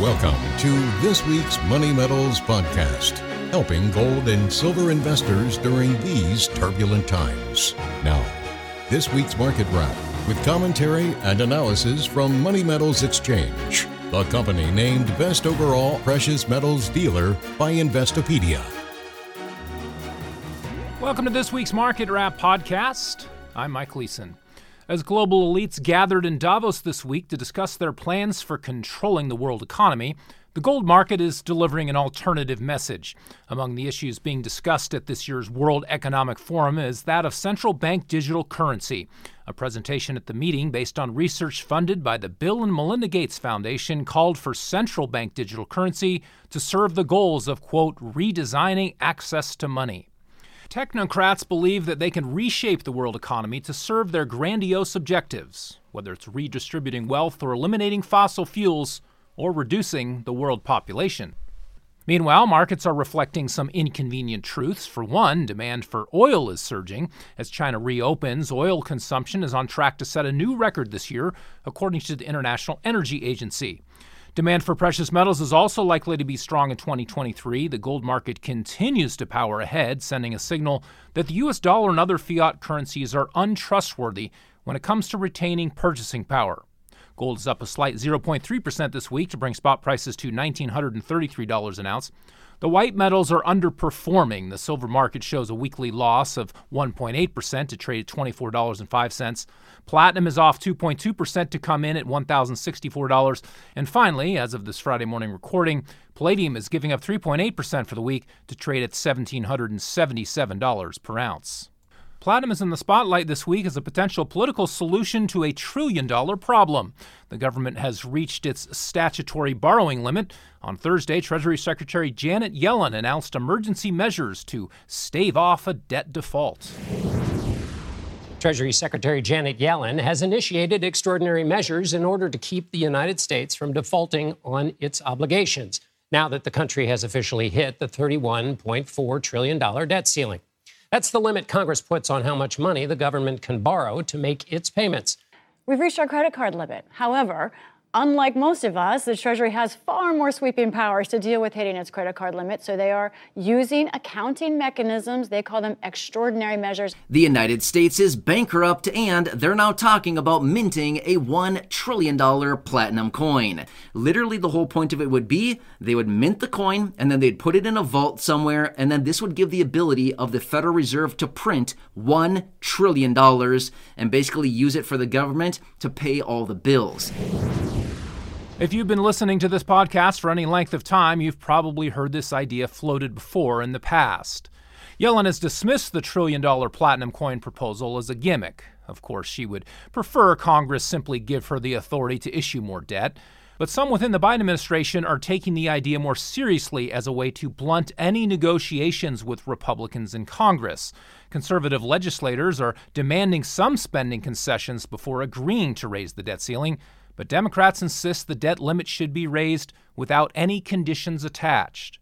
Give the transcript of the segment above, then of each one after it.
Welcome to this week's Money Metals podcast, helping gold and silver investors during these turbulent times. Now, this week's market wrap with commentary and analysis from Money Metals Exchange, the company named Best Overall Precious Metals Dealer by Investopedia. Welcome to this week's Market Wrap podcast. I'm Mike Gleason. As global elites gathered in Davos this week to discuss their plans for controlling the world economy, the gold market is delivering an alternative message. Among the issues being discussed at this year's World Economic Forum is that of central bank digital currency. A presentation at the meeting, based on research funded by the Bill and Melinda Gates Foundation, called for central bank digital currency to serve the goals of, quote, redesigning access to money. Technocrats believe that they can reshape the world economy to serve their grandiose objectives, whether it's redistributing wealth or eliminating fossil fuels or reducing the world population. Meanwhile, markets are reflecting some inconvenient truths. For one, demand for oil is surging. As China reopens, oil consumption is on track to set a new record this year, according to the International Energy Agency. Demand for precious metals is also likely to be strong in 2023. The gold market continues to power ahead, sending a signal that the US dollar and other fiat currencies are untrustworthy when it comes to retaining purchasing power. Gold is up a slight 0.3% this week to bring spot prices to $1,933 an ounce. The white metals are underperforming. The silver market shows a weekly loss of 1.8% to trade at $24.05. Platinum is off 2.2% to come in at $1,064. And finally, as of this Friday morning recording, palladium is giving up 3.8% for the week to trade at $1,777 per ounce. Platinum is in the spotlight this week as a potential political solution to a trillion dollar problem. The government has reached its statutory borrowing limit. On Thursday, Treasury Secretary Janet Yellen announced emergency measures to stave off a debt default. Treasury Secretary Janet Yellen has initiated extraordinary measures in order to keep the United States from defaulting on its obligations, now that the country has officially hit the $31.4 trillion debt ceiling. That's the limit Congress puts on how much money the government can borrow to make its payments. We've reached our credit card limit. However, Unlike most of us, the Treasury has far more sweeping powers to deal with hitting its credit card limit, so they are using accounting mechanisms. They call them extraordinary measures. The United States is bankrupt, and they're now talking about minting a $1 trillion platinum coin. Literally, the whole point of it would be they would mint the coin, and then they'd put it in a vault somewhere, and then this would give the ability of the Federal Reserve to print $1 trillion and basically use it for the government to pay all the bills. If you've been listening to this podcast for any length of time, you've probably heard this idea floated before in the past. Yellen has dismissed the trillion dollar platinum coin proposal as a gimmick. Of course, she would prefer Congress simply give her the authority to issue more debt. But some within the Biden administration are taking the idea more seriously as a way to blunt any negotiations with Republicans in Congress. Conservative legislators are demanding some spending concessions before agreeing to raise the debt ceiling. But Democrats insist the debt limit should be raised without any conditions attached.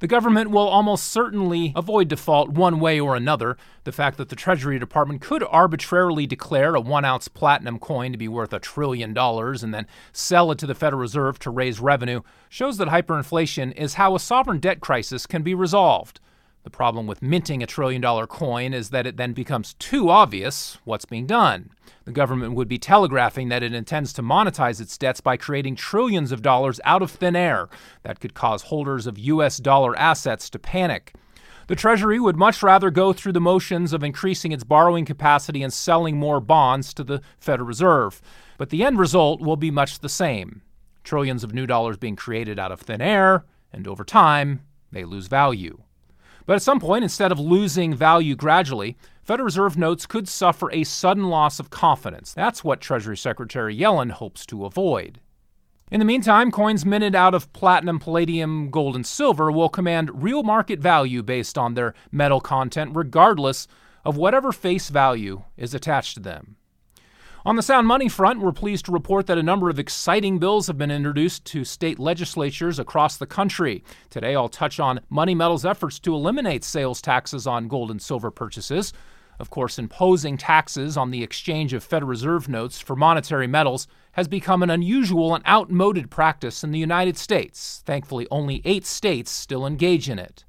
The government will almost certainly avoid default one way or another. The fact that the Treasury Department could arbitrarily declare a one ounce platinum coin to be worth a trillion dollars and then sell it to the Federal Reserve to raise revenue shows that hyperinflation is how a sovereign debt crisis can be resolved. The problem with minting a trillion dollar coin is that it then becomes too obvious what's being done. The government would be telegraphing that it intends to monetize its debts by creating trillions of dollars out of thin air that could cause holders of U.S. dollar assets to panic. The Treasury would much rather go through the motions of increasing its borrowing capacity and selling more bonds to the Federal Reserve. But the end result will be much the same trillions of new dollars being created out of thin air, and over time, they lose value. But at some point, instead of losing value gradually, Federal Reserve notes could suffer a sudden loss of confidence. That's what Treasury Secretary Yellen hopes to avoid. In the meantime, coins minted out of platinum, palladium, gold, and silver will command real market value based on their metal content, regardless of whatever face value is attached to them. On the sound money front, we're pleased to report that a number of exciting bills have been introduced to state legislatures across the country. Today, I'll touch on Money Metal's efforts to eliminate sales taxes on gold and silver purchases. Of course, imposing taxes on the exchange of Federal Reserve notes for monetary metals has become an unusual and outmoded practice in the United States. Thankfully, only eight states still engage in it.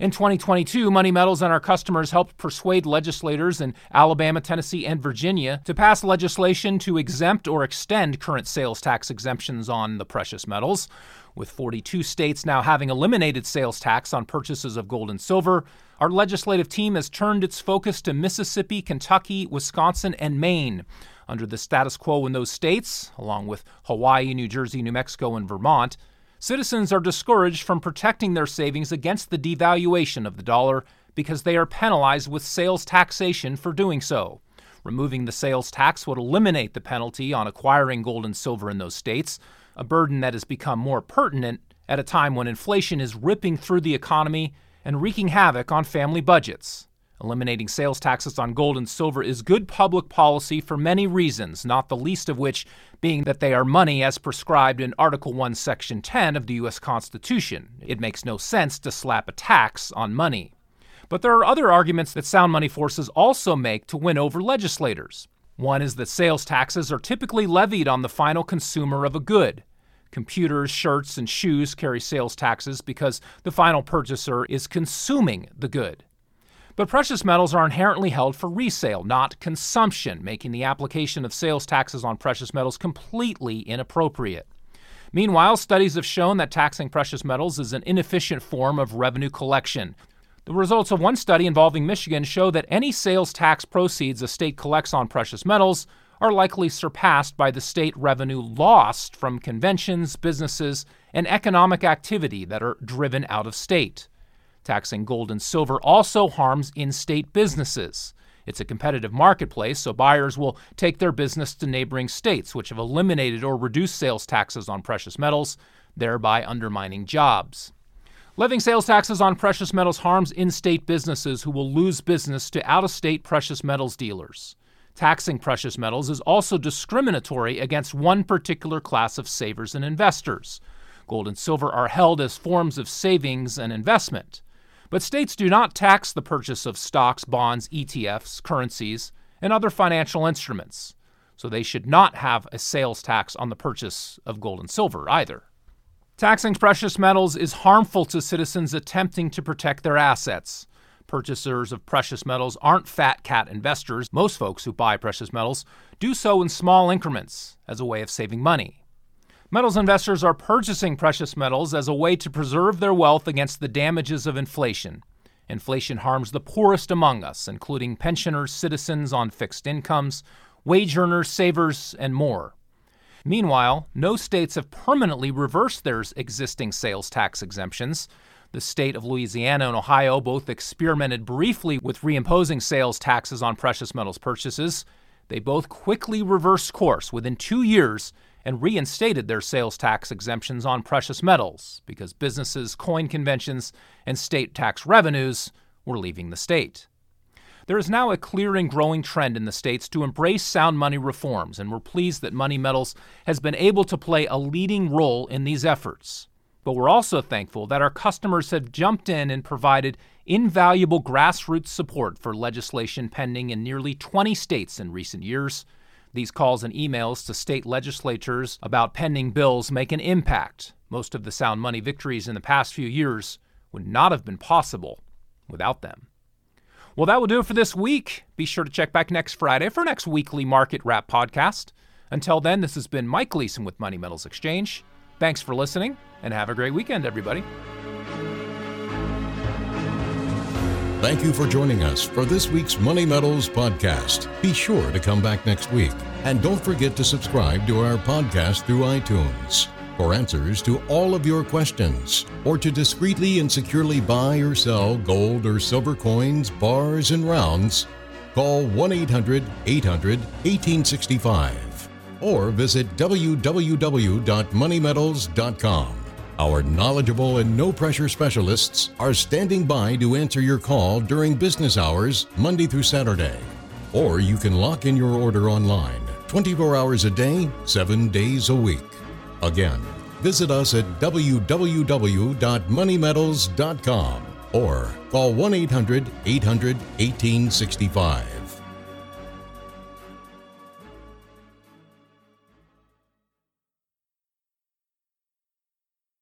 In 2022, Money Metals and our customers helped persuade legislators in Alabama, Tennessee, and Virginia to pass legislation to exempt or extend current sales tax exemptions on the precious metals. With 42 states now having eliminated sales tax on purchases of gold and silver, our legislative team has turned its focus to Mississippi, Kentucky, Wisconsin, and Maine. Under the status quo in those states, along with Hawaii, New Jersey, New Mexico, and Vermont, citizens are discouraged from protecting their savings against the devaluation of the dollar because they are penalized with sales taxation for doing so. Removing the sales tax would eliminate the penalty on acquiring gold and silver in those states, a burden that has become more pertinent at a time when inflation is ripping through the economy and wreaking havoc on family budgets. Eliminating sales taxes on gold and silver is good public policy for many reasons, not the least of which being that they are money as prescribed in Article 1, Section 10 of the U.S. Constitution. It makes no sense to slap a tax on money. But there are other arguments that sound money forces also make to win over legislators. One is that sales taxes are typically levied on the final consumer of a good. Computers, shirts, and shoes carry sales taxes because the final purchaser is consuming the good. But precious metals are inherently held for resale, not consumption, making the application of sales taxes on precious metals completely inappropriate. Meanwhile, studies have shown that taxing precious metals is an inefficient form of revenue collection. The results of one study involving Michigan show that any sales tax proceeds a state collects on precious metals are likely surpassed by the state revenue lost from conventions, businesses, and economic activity that are driven out of state. Taxing gold and silver also harms in state businesses. It's a competitive marketplace, so buyers will take their business to neighboring states, which have eliminated or reduced sales taxes on precious metals, thereby undermining jobs. Levying sales taxes on precious metals harms in state businesses who will lose business to out of state precious metals dealers. Taxing precious metals is also discriminatory against one particular class of savers and investors. Gold and silver are held as forms of savings and investment. But states do not tax the purchase of stocks, bonds, ETFs, currencies, and other financial instruments. So they should not have a sales tax on the purchase of gold and silver either. Taxing precious metals is harmful to citizens attempting to protect their assets. Purchasers of precious metals aren't fat cat investors. Most folks who buy precious metals do so in small increments as a way of saving money. Metals investors are purchasing precious metals as a way to preserve their wealth against the damages of inflation. Inflation harms the poorest among us, including pensioners, citizens on fixed incomes, wage earners, savers, and more. Meanwhile, no states have permanently reversed their existing sales tax exemptions. The state of Louisiana and Ohio both experimented briefly with reimposing sales taxes on precious metals purchases. They both quickly reversed course within two years and reinstated their sales tax exemptions on precious metals because businesses, coin conventions, and state tax revenues were leaving the state. There is now a clear and growing trend in the states to embrace sound money reforms, and we're pleased that Money Metals has been able to play a leading role in these efforts. But we're also thankful that our customers have jumped in and provided invaluable grassroots support for legislation pending in nearly 20 states in recent years. These calls and emails to state legislatures about pending bills make an impact. Most of the sound money victories in the past few years would not have been possible without them. Well, that will do it for this week. Be sure to check back next Friday for next weekly Market Wrap podcast. Until then, this has been Mike Gleason with Money Metals Exchange. Thanks for listening, and have a great weekend, everybody. Thank you for joining us for this week's Money Metals podcast. Be sure to come back next week. And don't forget to subscribe to our podcast through iTunes. For answers to all of your questions, or to discreetly and securely buy or sell gold or silver coins, bars, and rounds, call 1 800 800 1865 or visit www.moneymetals.com. Our knowledgeable and no pressure specialists are standing by to answer your call during business hours, Monday through Saturday. Or you can lock in your order online 24 hours a day, 7 days a week. Again, visit us at www.moneymetals.com or call 1 800 800 1865.